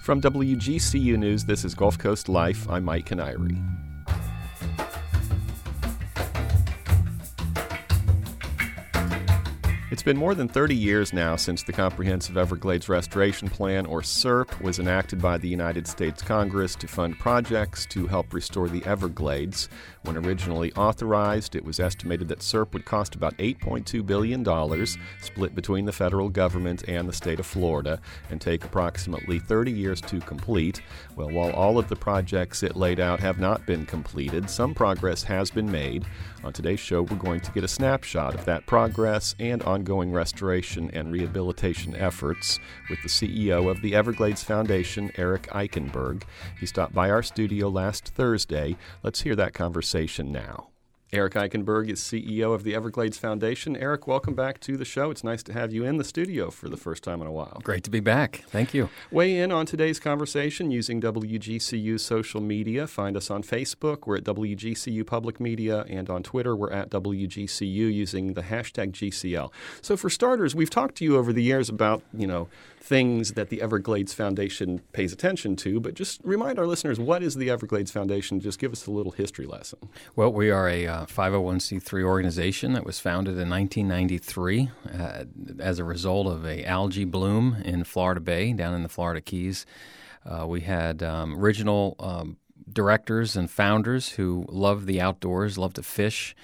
From WGCU News, this is Gulf Coast Life. I'm Mike Kiniry. It's been more than 30 years now since the Comprehensive Everglades Restoration Plan, or CERP, was enacted by the United States Congress to fund projects to help restore the Everglades. When originally authorized, it was estimated that CERP would cost about $8.2 billion, split between the federal government and the state of Florida, and take approximately 30 years to complete. Well, while all of the projects it laid out have not been completed, some progress has been made. On today's show, we're going to get a snapshot of that progress and ongoing restoration and rehabilitation efforts with the CEO of the Everglades Foundation, Eric Eikenberg. He stopped by our studio last Thursday. Let's hear that conversation now. Eric Eikenberg is CEO of the Everglades Foundation. Eric, welcome back to the show. It's nice to have you in the studio for the first time in a while. Great to be back. Thank you. Weigh in on today's conversation using WGCU social media. Find us on Facebook. We're at WGCU Public Media, and on Twitter, we're at WGCU using the hashtag GCL. So, for starters, we've talked to you over the years about, you know, things that the Everglades Foundation pays attention to, but just remind our listeners what is the Everglades Foundation? Just give us a little history lesson. Well, we are a uh, 501c3 organization that was founded in 1993 uh, as a result of a algae bloom in Florida Bay, down in the Florida Keys. Uh, we had um, original um, directors and founders who loved the outdoors, loved to fish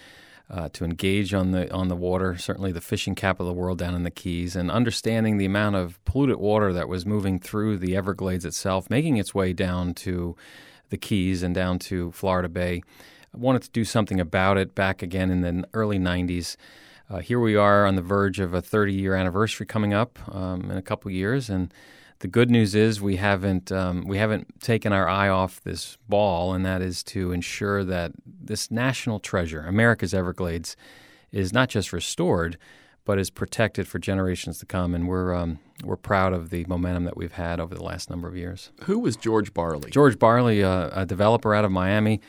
uh, to engage on the on the water. Certainly, the fishing capital of the world down in the Keys, and understanding the amount of polluted water that was moving through the Everglades itself, making its way down to the Keys and down to Florida Bay. I wanted to do something about it back again in the early '90s. Uh, here we are on the verge of a 30 year anniversary coming up um, in a couple years, and the good news is we haven't um, we haven't taken our eye off this ball, and that is to ensure that this national treasure, America's Everglades, is not just restored, but is protected for generations to come. And we're um, we're proud of the momentum that we've had over the last number of years. Who was George Barley? George Barley, uh, a developer out of Miami,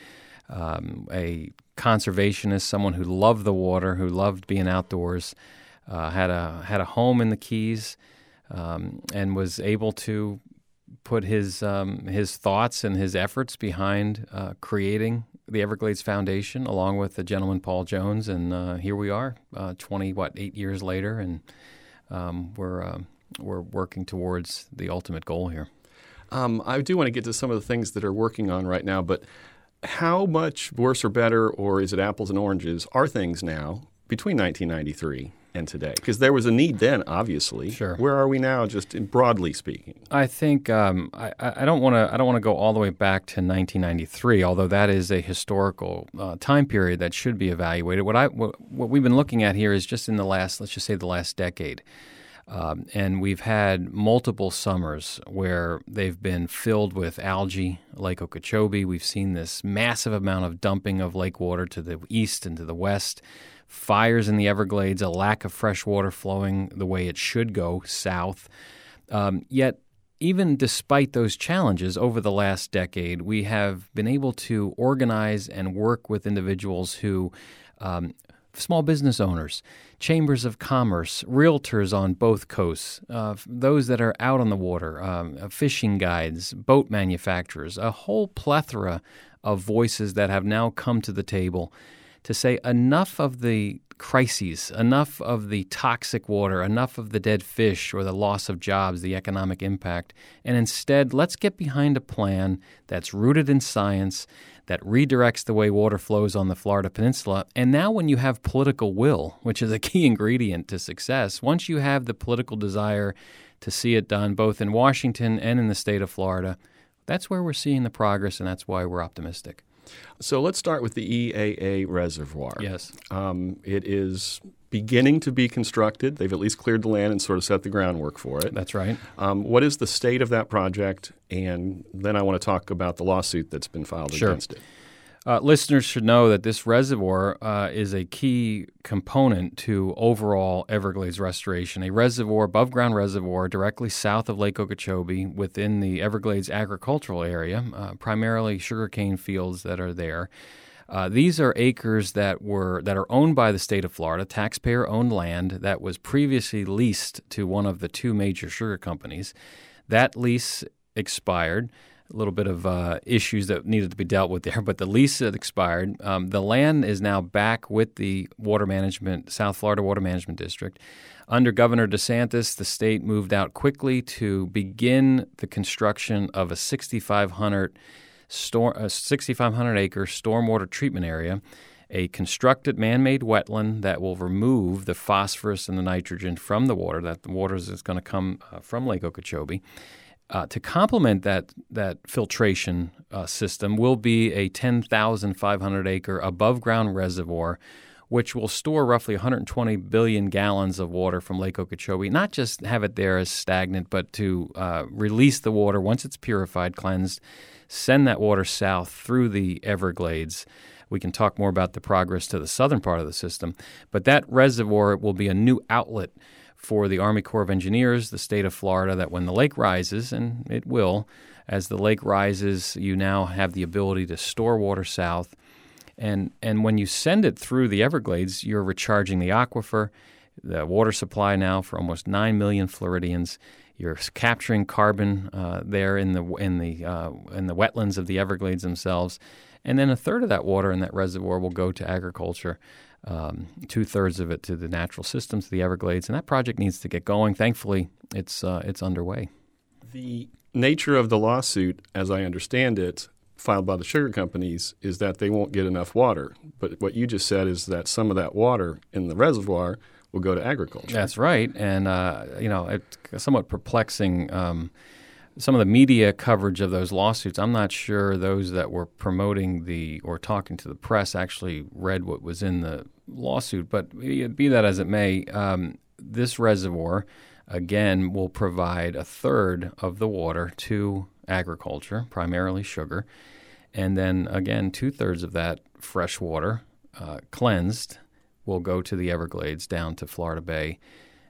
um, a conservationist, someone who loved the water, who loved being outdoors, uh, had a had a home in the Keys um, and was able to put his um, his thoughts and his efforts behind uh, creating the Everglades Foundation, along with the gentleman Paul Jones, and uh, here we are, uh, twenty what eight years later, and um, we're uh, we're working towards the ultimate goal here. Um, I do want to get to some of the things that are working on right now, but how much worse or better, or is it apples and oranges, are things now between 1993 and today? Because there was a need then, obviously. Sure. Where are we now, just broadly speaking? I think um, I, I, don't want to I don't want to go all the way back to 1993, although that is a historical uh, time period that should be evaluated. What I what, what, we've been looking at here is just in the last let's just say the last decade. Um, and we've had multiple summers where they've been filled with algae, Lake Okeechobee. We've seen this massive amount of dumping of lake water to the east and to the west fires in the Everglades, a lack of fresh water flowing the way it should go south. Um, yet, even despite those challenges over the last decade, we have been able to organize and work with individuals who, um, small business owners, chambers of commerce, realtors on both coasts, uh, those that are out on the water, um, uh, fishing guides, boat manufacturers, a whole plethora of voices that have now come to the table to say enough of the crises, enough of the toxic water, enough of the dead fish or the loss of jobs, the economic impact, and instead let's get behind a plan that's rooted in science, that redirects the way water flows on the Florida Peninsula. And now, when you have political will, which is a key ingredient to success, once you have the political desire to see it done both in Washington and in the state of Florida, that's where we're seeing the progress, and that's why we're optimistic. So let's start with the EAA reservoir. Yes. Um, it is beginning to be constructed. They've at least cleared the land and sort of set the groundwork for it. That's right. Um, what is the state of that project? And then I want to talk about the lawsuit that's been filed sure. against it. Uh, listeners should know that this reservoir uh, is a key component to overall Everglades restoration. A reservoir, above ground reservoir, directly south of Lake Okeechobee within the Everglades agricultural area, uh, primarily sugarcane fields that are there. Uh, these are acres that were that are owned by the state of Florida, taxpayer-owned land that was previously leased to one of the two major sugar companies. That lease expired. A little bit of uh, issues that needed to be dealt with there, but the lease had expired. Um, the land is now back with the Water Management, South Florida Water Management District. Under Governor DeSantis, the state moved out quickly to begin the construction of a 6,500 storm, a 6,500 acre stormwater treatment area, a constructed man-made wetland that will remove the phosphorus and the nitrogen from the water. That the water is going to come uh, from Lake Okeechobee. Uh, to complement that that filtration uh, system will be a 10,500 acre above ground reservoir which will store roughly 120 billion gallons of water from Lake Okeechobee. Not just have it there as stagnant, but to uh, release the water once it's purified, cleansed, send that water south through the Everglades. We can talk more about the progress to the southern part of the system, but that reservoir will be a new outlet for the Army Corps of Engineers, the state of Florida, that when the lake rises, and it will, as the lake rises, you now have the ability to store water south and and when you send it through the Everglades, you're recharging the aquifer, the water supply now for almost nine million Floridians. You're capturing carbon uh, there in the in the uh, in the wetlands of the Everglades themselves, and then a third of that water in that reservoir will go to agriculture. Um, Two thirds of it to the natural systems, the Everglades, and that project needs to get going. Thankfully, it's uh, it's underway. The nature of the lawsuit, as I understand it, filed by the sugar companies is that they won't get enough water. But what you just said is that some of that water in the reservoir will go to agriculture. That's right, and uh, you know it's somewhat perplexing. Um, some of the media coverage of those lawsuits, I'm not sure those that were promoting the or talking to the press actually read what was in the lawsuit. But be that as it may, um, this reservoir again will provide a third of the water to agriculture, primarily sugar. And then again, two thirds of that fresh water uh, cleansed will go to the Everglades down to Florida Bay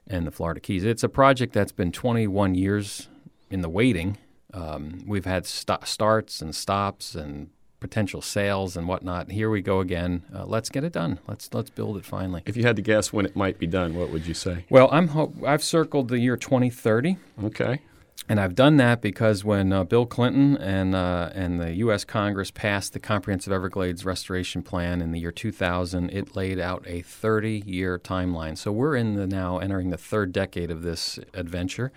and the Florida Keys. It's a project that's been 21 years in the waiting. Um, we've had st- starts and stops and potential sales and whatnot. Here we go again. Uh, let's get it done. Let's let's build it finally. If you had to guess when it might be done, what would you say? Well, I'm ho- I've circled the year 2030. Okay. And I've done that because when uh, Bill Clinton and uh, and the U.S. Congress passed the Comprehensive Everglades Restoration Plan in the year 2000, it laid out a 30-year timeline. So we're in the now entering the third decade of this adventure,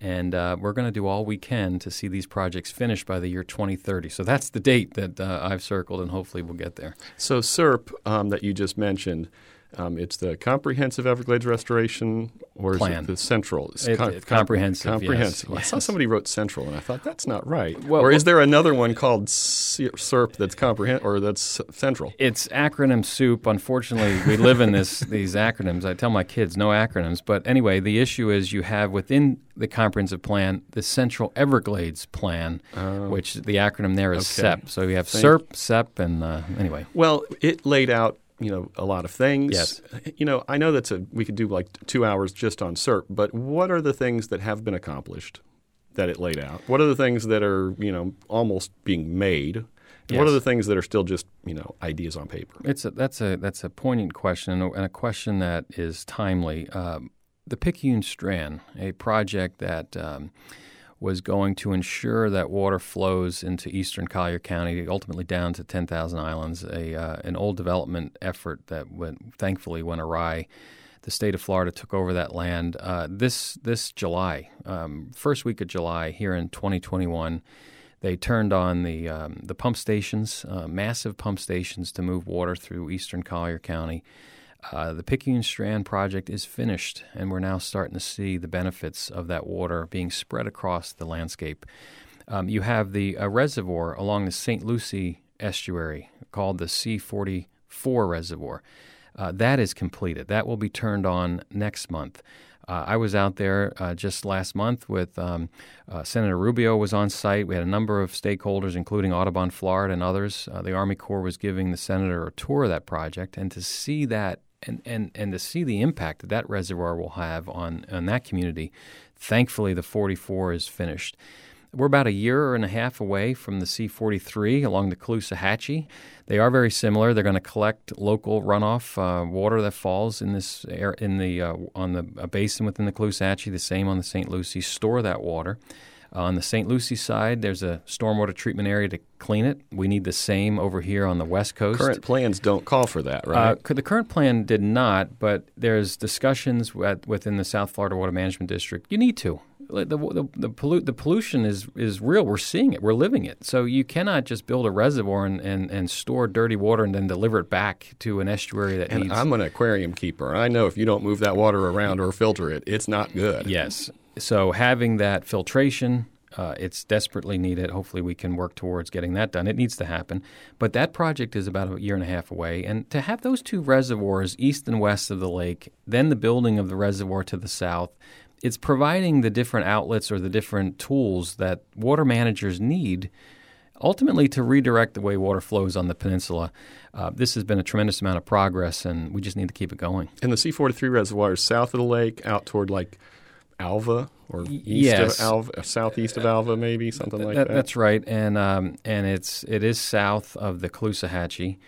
and uh, we're going to do all we can to see these projects finished by the year 2030. So that's the date that uh, I've circled, and hopefully we'll get there. So CERP um, that you just mentioned um, it's the comprehensive Everglades restoration, or Plan. is it the central? It's It- it- comprehensive, Comprehensive. yes, I saw somebody wrote central, and I thought that's not right. Well- or is there another one called CERP that's comprehend or that's central? It's acronym soup. Unfortunately, we live in this these acronyms. I tell my kids no acronyms. But anyway, the issue is you have within the comprehensive plan the Central Everglades Plan, which the acronym there is Oh. Okay. CEP. So you have Thank- CERP, CEP, and uh, anyway. Well, it laid out you know a lot of things. Yes. You know, I know that's a we could do like two hours just on CERP, but what are the things that have been accomplished that it laid out? What are the things that are you know almost being made? And What are the things that are still just you know ideas on paper? It's a, that's a that's a poignant question and a question that is timely. Um, the Picayune Strand, a project that um, was going to ensure that water flows into eastern Collier County, ultimately down to 10,000 Islands, a uh, an old development effort that went, thankfully went awry. The state of Florida took over that land uh, this this July, um, first week of July here in 2021. They turned on the um, the pump stations, uh, massive pump stations to move water through eastern Collier County. Uh, the Picayune Strand project is finished, and we're now starting to see the benefits of that water being spread across the landscape. Um, you have the uh, reservoir along the St. Lucie estuary called the C44 reservoir. Uh, that is completed. That will be turned on next month. Uh, I was out there uh, just last month with um, uh, Senator Rubio was on site. We had a number of stakeholders, including Audubon Florida and others. Uh, the Army Corps was giving the senator a tour of that project, and to see that and, and, and to see the impact that that reservoir will have on, on that community, thankfully the 44 is finished. We're about a year and a half away from the C43 along the Caloosahatchee. They are very similar. They're going to collect local runoff uh, water that falls in this air, in the uh, on the a basin within the Caloosahatchee. The same on the St. Lucie. Store that water. On the St. Lucie side, there's a stormwater treatment area to clean it. We need the same over here on the west coast. Current plans don't call for that, right? Uh, the current plan did not, but there's discussions within the South Florida Water Management District. You need to. The, the, the, pollu- the, pollution is, is real. We're seeing it. We're living it. So you cannot just build a reservoir and, and, and store dirty water and then deliver it back to an estuary that and needs. I'm an aquarium keeper. I know if you don't move that water around or filter it, it's not good. Yes. So having that filtration, uh, it's desperately needed. Hopefully, we can work towards getting that done. It needs to happen. But that project is about a year and a half away. And to have those two reservoirs, east and west of the lake, then the building of the reservoir to the south, it's providing the different outlets or the different tools that water managers need ultimately to redirect the way water flows on the peninsula. Uh, this has been a tremendous amount of progress, and we just need to keep it going. And the C43 reservoir is south of the lake, out toward like Alva or east yes. of Alva, southeast of Alva, maybe something like that. that. That's right, and um, and it's it is south of the Caloosahatchee,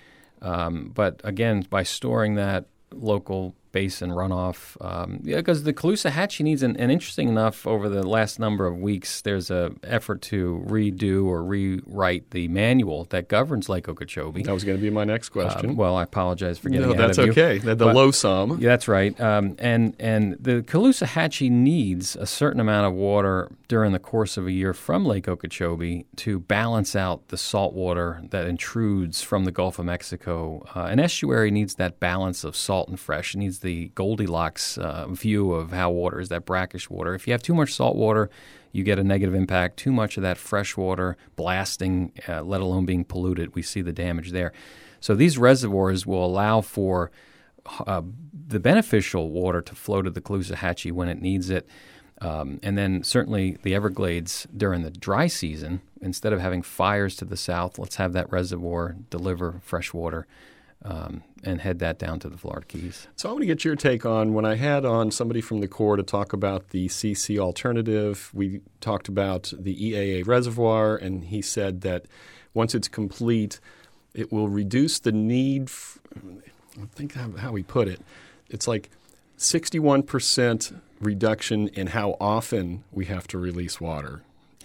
um, but again, by storing that local basin runoff. Um, yeah, because the Caloosahatchee needs an, and interesting enough over the last number of weeks, there's a effort to redo or rewrite the manual that governs Lake Okeechobee. That was going to be my next question. Um, well, I apologize for getting that. no, that's okay. The, the LOSOM. Yeah, that's right. Um, and and the Caloosahatchee needs a certain amount of water during the course of a year from Lake Okeechobee to balance out the salt water that intrudes from the Gulf of Mexico. Uh, an estuary needs that balance of salt and fresh. It needs the Goldilocks uh, view of how water is, that brackish water. If you have too much salt water, you get a negative impact. Too much of that fresh water blasting, uh, let alone being polluted, we see the damage there. So these reservoirs will allow for uh, the beneficial water to flow to the Caloosahatchee when it needs it. Um, and then certainly the Everglades during the dry season, instead of having fires to the south, let's have that reservoir deliver fresh water um, and head that down to the Florida Keys. So I want to get your take on when I had on somebody from the Corps to talk about the CC alternative. We talked about the EAA reservoir, and he said that once it's complete, it will reduce the need. F- I think how, he put it. It's like 61% reduction in how often we have to release water.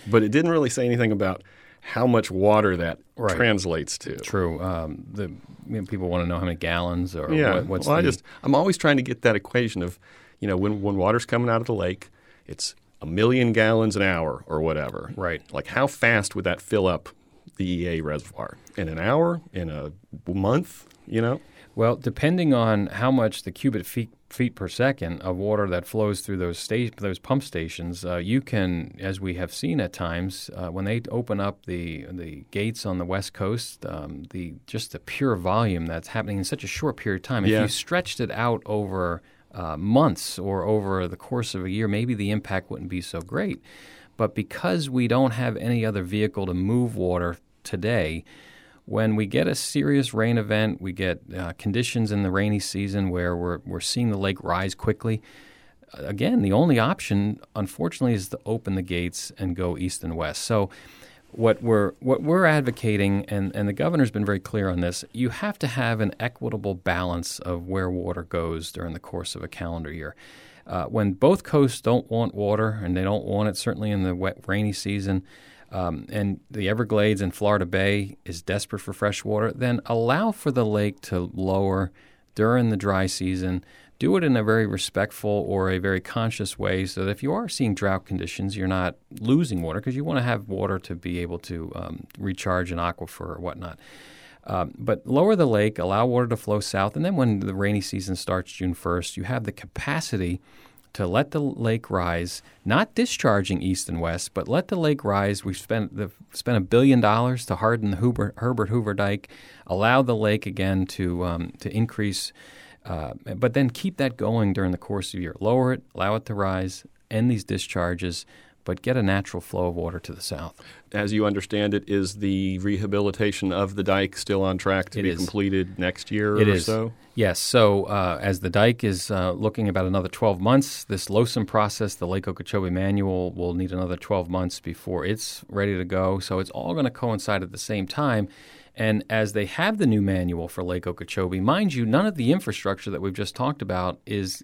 But it didn't really say anything about how much water that right. translates to. True. Um, the you know, people want to know how many gallons or yeah. What, what's. Well, the... I just I'm always trying to get that equation of, you know, when when water's coming out of the lake, it's a million gallons an hour or whatever. Right. Like how fast would that fill up the EA reservoir in an hour, in a month? You know. Well, depending on how much the cubic feet feet per second of water that flows through those sta- those pump stations, uh, you can, as we have seen at times, uh, when they open up the the gates on the west coast, um, the just the pure volume that's happening in such a short period of time. If yeah. you stretched it out over uh, months or over the course of a year, maybe the impact wouldn't be so great. But because we don't have any other vehicle to move water today, when we get a serious rain event, we get uh, conditions in the rainy season where we're, we're seeing the lake rise quickly. Again, the only option, unfortunately, is to open the gates and go east and west. So, what we're what we're advocating, and, and the governor's been very clear on this, you have to have an equitable balance of where water goes during the course of a calendar year. Uh, when both coasts don't want water, and they don't want it certainly in the wet rainy season, um, and the Everglades and Florida Bay is desperate for fresh water, then allow for the lake to lower during the dry season. Do it in a very respectful or a very conscious way so that if you are seeing drought conditions, you're not losing water because you want to have water to be able to um, recharge an aquifer or whatnot. Um, but lower the lake, allow water to flow south, and then when the rainy season starts June 1st, you have the capacity to let the lake rise, not discharging east and west, but let the lake rise. We've spent the, spent a billion dollars to harden the Herbert Hoover Dike, allow the lake again to um, to increase, uh, but then keep that going during the course of the year. Lower it, allow it to rise, end these discharges, but get a natural flow of water to the south. As you understand it, is the rehabilitation of the dike still on track to it be is. completed next year it or is. so? Yes. So uh, as the dike is uh, looking about another 12 months, this LOSOM process, the Lake Okeechobee manual, will need another 12 months before it's ready to go. So it's all going to coincide at the same time. And as they have the new manual for Lake Okeechobee, mind you, none of the infrastructure that we've just talked about is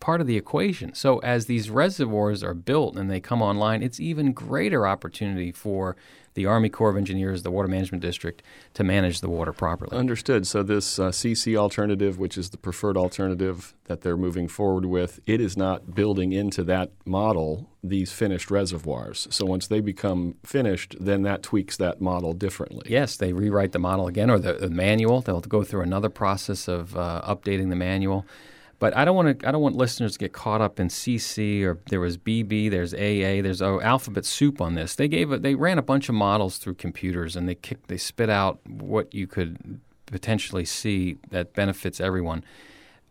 part of the equation. So as these reservoirs are built and they come online, it's even greater opportunity for the Army Corps of Engineers, the Water Management District, to manage the water properly. Understood. So this uh, CC alternative, which is the preferred alternative that they're moving forward with, it is not building into that model these finished reservoirs. So once they become finished, then that tweaks that model differently. Yes, they rewrite the model again or the, the manual. They'll go through another process of uh, updating the manual. But I don't want to. I don't want listeners to get caught up in CC or there was BB, there's AA, there's oh, alphabet soup on this. They gave it. They ran a bunch of models through computers and they kicked. They spit out what you could potentially see that benefits everyone.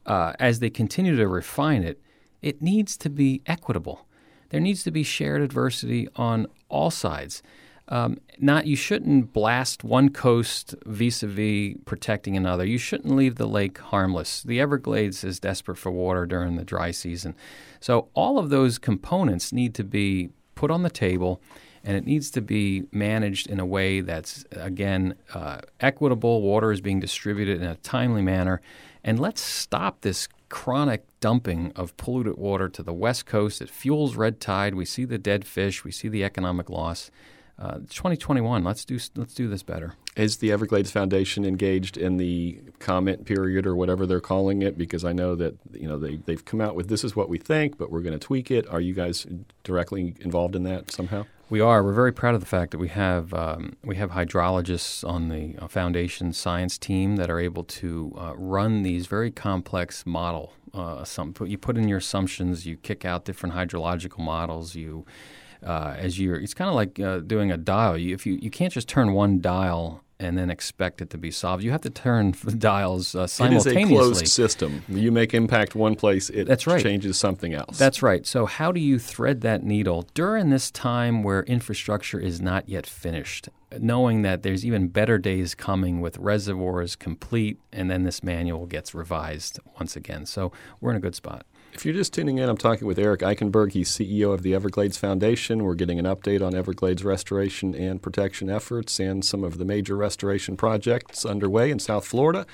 Uh, as they continue to refine it, it needs to be equitable. There needs to be shared adversity on all sides. Um, not you shouldn't blast one coast vis-a-vis protecting another. You shouldn't leave the lake harmless. The Everglades is desperate for water during the dry season, so all of those components need to be put on the table, and it needs to be managed in a way that's again uh, equitable. Water is being distributed in a timely manner, and let's stop this chronic dumping of polluted water to the west coast. It fuels red tide. We see the dead fish. We see the economic loss uh, 2021. Let's do let's do this better. Is the Everglades Foundation engaged in the comment period or whatever they're calling it? Because I know that you know they they've come out with this is what we think, but we're going to tweak it. Are you guys directly involved in that somehow? We are. We're very proud of the fact that we have um, we have hydrologists on the uh, foundation science team that are able to uh, run these very complex model. Uh, some you put in your assumptions, you kick out different hydrological models, you uh, as you're. It's kind of like uh, doing a dial. You, if you you can't just turn one dial and then expect it to be solved. You have to turn the dials uh, simultaneously. It is a closed system. You make impact one place, it That's right. changes something else. That's right. So how do you thread that needle during this time where infrastructure is not yet finished? Knowing that there's even better days coming with reservoirs complete, and then this manual gets revised once again. So we're in a good spot. If you're just tuning in, I'm talking with Eric Eikenberg. He's CEO of the Everglades Foundation. We're getting an update on Everglades restoration and protection efforts and some of the major restoration projects underway in South Florida.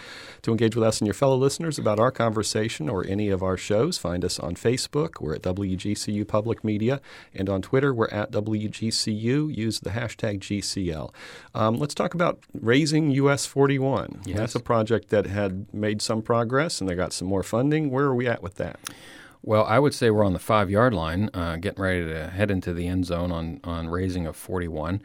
To engage with us and your fellow listeners about our conversation or any of our shows, find us on Facebook. We're at WGCU Public Media. And on Twitter, we're at WGCU. Use the hashtag GCL. Um, let's talk about raising US 41. Yes. That's a project that had made some progress and they got some more funding. Where are we at with that? Well, I would say we're on the five yard line, uh, getting ready to head into the end zone on, on raising a 41.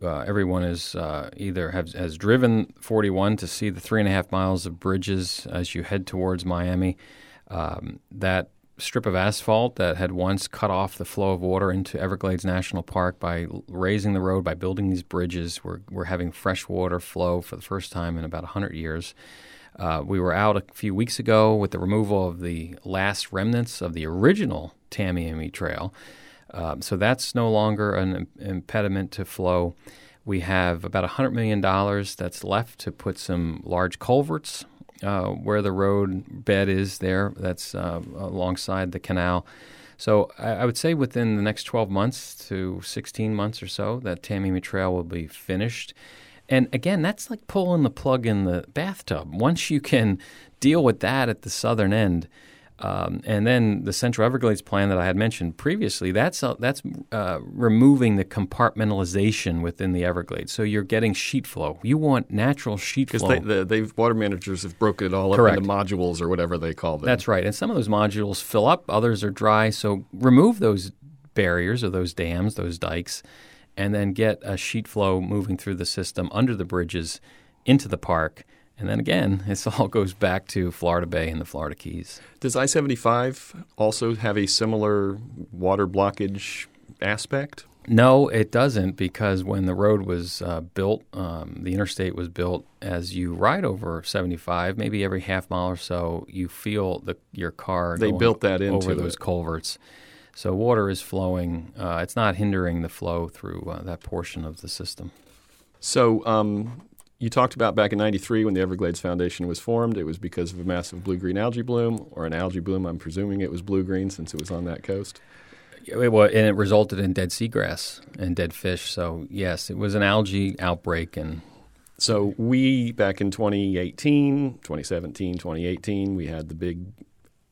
Uh, everyone is uh, either has, has driven 41 to see the three and a half miles of bridges as you head towards Miami. Um, that strip of asphalt that had once cut off the flow of water into Everglades National Park by raising the road, by building these bridges, we're, we're having fresh water flow for the first time in about 100 years. Uh, we were out a few weeks ago with the removal of the last remnants of the original Tamiami Trail. Um, so that's no longer an impediment to flow. We have about $100 million that's left to put some large culverts uh, where the road bed is there, that's uh, alongside the canal. So I, I, would say within the next 12 months to 16 months or so, that Tamiami Trail will be finished. And again, that's like pulling the plug in the bathtub. Once you can deal with that at the southern end, um, and then the Central Everglades plan that I had mentioned previously, that's uh, that's uh, removing the compartmentalization within the Everglades. So you're getting sheet flow. You want natural sheet flow. Because they, the, water managers have broken it all Correct. up into modules or whatever they call them. That's right. And some of those modules fill up, others are dry. So remove those barriers or those dams, those dikes, and then get a sheet flow moving through the system under the bridges into the park. And then again, this all goes back to Florida Bay and the Florida Keys. Does I 75 also have a similar water blockage aspect? No, it doesn't because when the road was uh, built, um, the interstate was built. As you ride over 75, maybe every half mile or so, you feel the your car. They built that into over those it. culverts. So water is flowing. Uh, it's not hindering the flow through uh, that portion of the system. So um, you talked about back in '93 when the Everglades Foundation was formed. It was because of a massive blue-green algae bloom, or an algae bloom. I'm presuming it was blue-green since it was on that coast. It was, and it resulted in dead seagrass and dead fish. So yes, it was an algae outbreak, and so we back in 2018, 2017, 2018, we had the big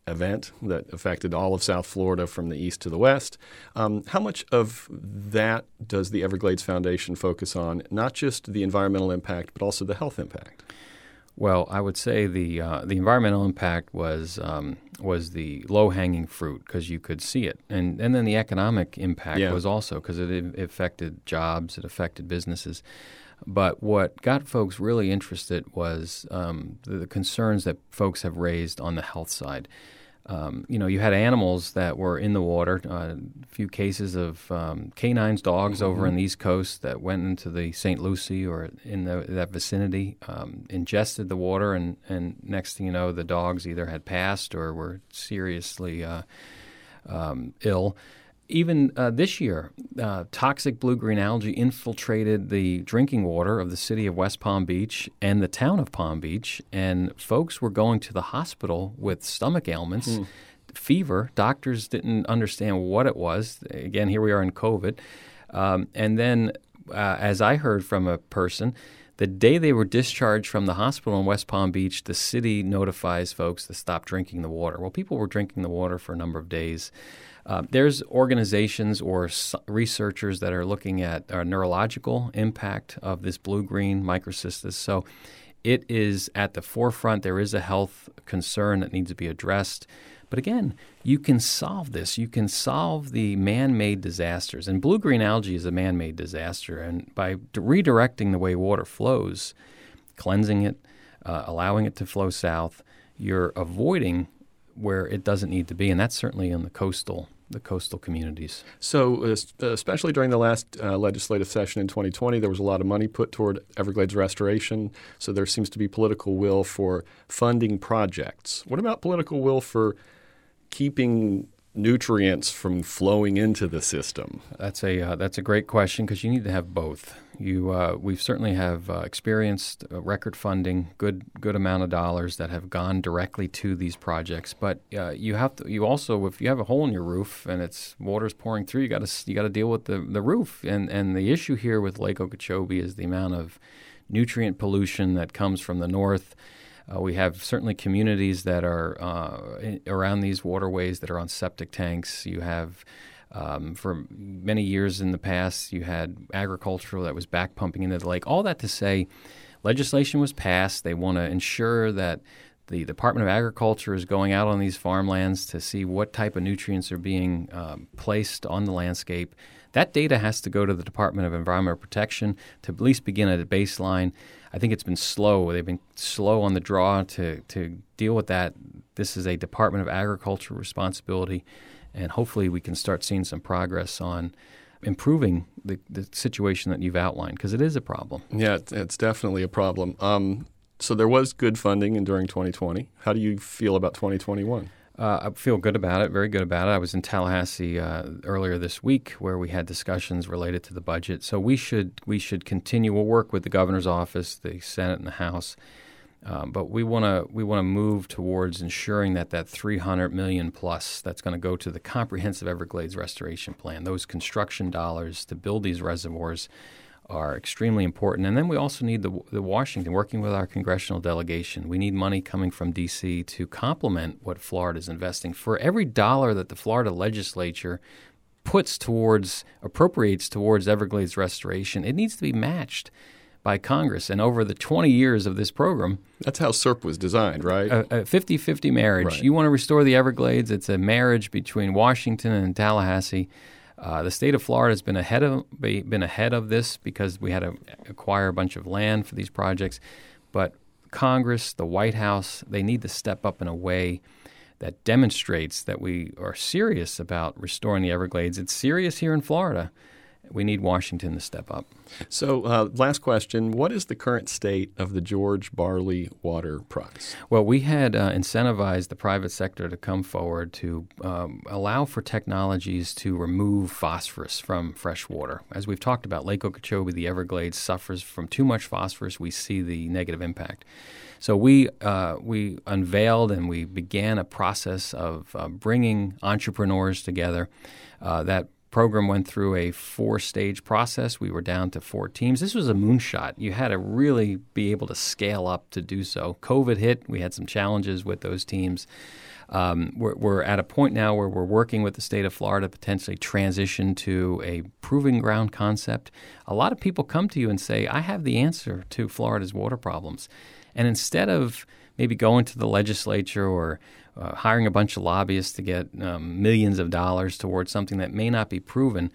event that affected all of South Florida from the east to the west. Um, how much of that does the Everglades Foundation focus on, not just the environmental impact, but also the health impact? Well, I would say the uh, the environmental impact was um, was the low hanging fruit because you could see it, and and then the economic impact Yeah. was also because it, it affected jobs, it affected businesses. But what got folks really interested was um, the, the concerns that folks have raised on the health side. Um, you know, you had animals that were in the water. Uh, a few cases of um, canines, dogs over on the East Coast that went into the St. Lucie or in the, that vicinity, um, ingested the water, and, and next thing you know, the dogs either had passed or were seriously uh, um, ill. Even uh, this year, uh, toxic blue green algae infiltrated the drinking water of the city of West Palm Beach and the town of Palm Beach, and folks were going to the hospital with stomach ailments, fever. Doctors didn't understand what it was. Again, here we are in COVID. Um, and then, uh, as I heard from a person, the day they were discharged from the hospital in West Palm Beach, the city notifies folks to stop drinking the water. Well, people were drinking the water for a number of days. Uh, there's organizations or s- researchers that are looking at neurological impact of this blue green microcystis. So it is at the forefront. There is a health concern that needs to be addressed. But again, you can solve this. You can solve the man made disasters. And blue green algae is a man made disaster. And by redirecting the way water flows, cleansing it, uh, allowing it to flow south, you're avoiding where it doesn't need to be. And that's certainly in the coastal. The coastal communities. So, uh, especially during the last uh, legislative session in 2020, there was a lot of money put toward Everglades restoration. So, there seems to be political will for funding projects. What about political will for keeping nutrients from flowing into the system? That's a uh, that's a great question because you need to have both. You uh, we certainly have uh, experienced uh, record funding, good good amount of dollars that have gone directly to these projects. But uh, you have to you also if you have a hole in your roof and it's water's pouring through, you got to you got to deal with the the roof. And and the issue here with Lake Okeechobee is the amount of nutrient pollution that comes from the north. Uh, we have certainly communities that are uh, in, around these waterways that are on septic tanks. You have, um, for many years in the past, you had agricultural that was back pumping into the lake. All that to say, legislation was passed. They want to ensure that the Department of Agriculture is going out on these farmlands to see what type of nutrients are being um, placed on the landscape. That data has to go to the Department of Environmental Protection to at least begin at a baseline. I think it's been slow. They've been slow on the draw to, to deal with that. This is a Department of Agriculture responsibility, and hopefully we can start seeing some progress on improving the, the situation that you've outlined because it is a problem. Yeah, it's, definitely a problem. Um, so, there was good funding in, during 2020. How do you feel about 2021? Uh, I feel good about it, very good about it. I was in Tallahassee uh, earlier this week where we had discussions related to the budget. So we should we should continue. We'll work with the governor's office, the Senate, and the House. Um, but we want to we want to move towards ensuring that that 300 million plus that's going to go to the comprehensive Everglades restoration plan. Those construction dollars to build these reservoirs are extremely important. And then we also need the, the Washington, working with our congressional delegation. We need money coming from D.C. to complement what Florida is investing. For every dollar that the Florida legislature puts towards, appropriates towards Everglades restoration, it needs to be matched by Congress. And over the 20 years of this program, That's how CERP was designed, right? a 50 50 marriage. Right. You want to restore the Everglades, it's a marriage between Washington and Tallahassee. Uh, the state of Florida has been ahead of been ahead of this because we had to acquire a bunch of land for these projects, but Congress, the White House, they need to step up in a way that demonstrates that we are serious about restoring the Everglades. It's serious here in Florida. We need Washington to step up. So, uh, last question What is the current state of the George Barley Water Prize? Well, we had uh, incentivized the private sector to come forward to um, allow for technologies to remove phosphorus from fresh water. As we've talked about, Lake Okeechobee, the Everglades, suffers from too much phosphorus. We see the negative impact. So we uh, we unveiled and we began a process of uh, bringing entrepreneurs together uh, that program went through a four stage process. We were down to four teams. This was a moonshot. You had to really be able to scale up to do so. COVID hit. We had some challenges with those teams. Um, we're, we're, at a point now where we're working with the state of Florida to potentially transition to a proving ground concept. A lot of people come to you and say, I have the answer to Florida's water problems. And instead of maybe going to the legislature or uh, hiring a bunch of lobbyists to get um, millions of dollars towards something that may not be proven,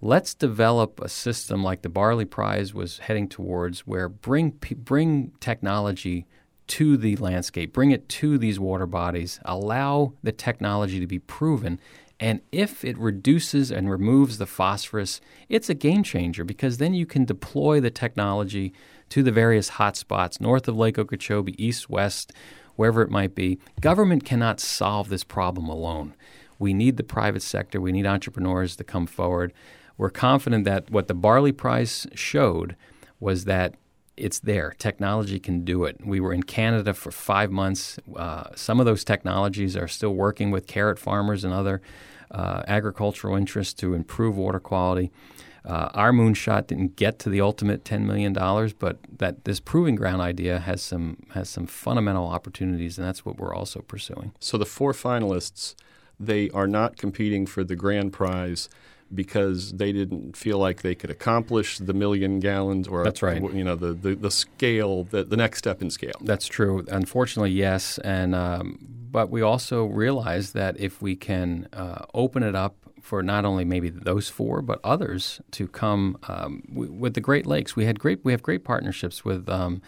let's develop a system like the Barley Prize was heading towards, where bring bring technology to the landscape, bring it to these water bodies, allow the technology to be proven. And if it reduces and removes the phosphorus, it's a game changer because then you can deploy the technology to the various hotspots north of Lake Okeechobee, east, west, wherever it might be. Government cannot solve this problem alone. We need the private sector, we need entrepreneurs to come forward. We're confident that what the Barley Prize showed was that it's there. Technology can do it. We were in Canada for five months. Uh, some of those technologies are still working with carrot farmers and other uh, agricultural interests to improve water quality. Uh, our moonshot didn't get to the ultimate $10 million, but that this proving ground idea has some has some fundamental opportunities, and that's what we're also pursuing. So the four finalists, they are not competing for the grand prize because they didn't feel like they could accomplish the million gallons or that's right. You know the the, the scale, the, the next step in scale. That's true. Unfortunately, yes, and um, but we also realize that if we can uh, open it up for not only maybe those four but others to come um, with the Great Lakes, we had great we have great partnerships with. Um,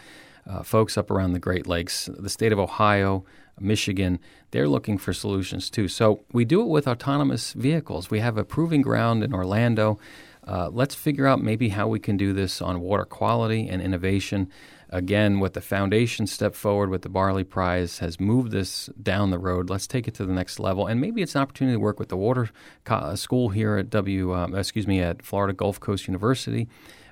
uh, folks up around the Great Lakes, the state of Ohio, Michigan, they're looking for solutions too. So we do it with autonomous vehicles. We have a proving ground in Orlando. Uh, let's figure out maybe how we can do this on water quality and innovation. Again, what the foundation step forward with the Barley Prize has moved this down the road. Let's take it to the next level, and maybe it's an opportunity to work with the water co- uh, school here at W. Um, excuse me, at Florida Gulf Coast University.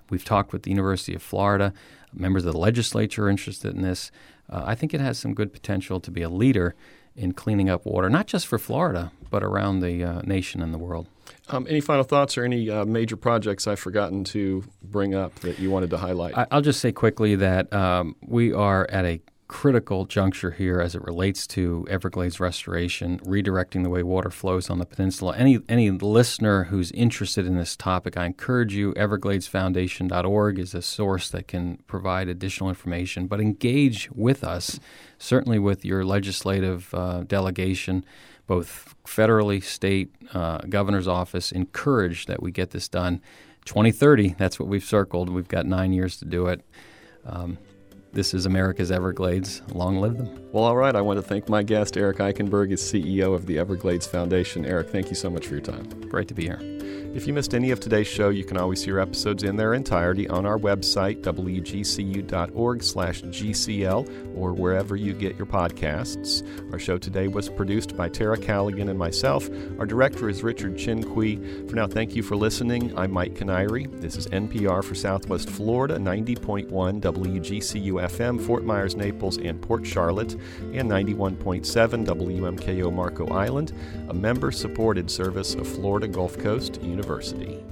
We've talked with the University of Florida. Members of the legislature are interested in this uh, I think it has some good potential to be a leader in cleaning up water, not just for Florida, but around the uh, nation and the world. Um, any final thoughts or any uh, major projects I've forgotten to bring up that you wanted to highlight? I, will just say quickly that um, we are at a critical juncture here as it relates to Everglades restoration, redirecting the way water flows on the peninsula. Any any listener who's interested in this topic, I encourage you. EvergladesFoundation.org is a source that can provide additional information. But engage with us, certainly with your legislative uh, delegation, both federally, state, uh, governor's office. Encourage that we get this done. 2030, that's what we've circled. We've got nine years to do it. Um, this is America's Everglades. Long live them. Well, all right. I want to thank my guest, Eric Eikenberg, is CEO of the Everglades Foundation. Eric, thank you so much for your time. Great to be here. If you missed any of today's show, you can always hear episodes in their entirety on our website, wgcu.org/gcl, or wherever you get your podcasts. Our show today was produced by Tara Callaghan and myself. Our director is Richard Chinqui. For now, thank you for listening. I'm Mike Kiniry. This is NPR for Southwest Florida, 90.1 WGCU FM, Fort Myers, Naples, and Port Charlotte, and 91.7 WMKO Marco Island, a member supported service of Florida Gulf Coast University.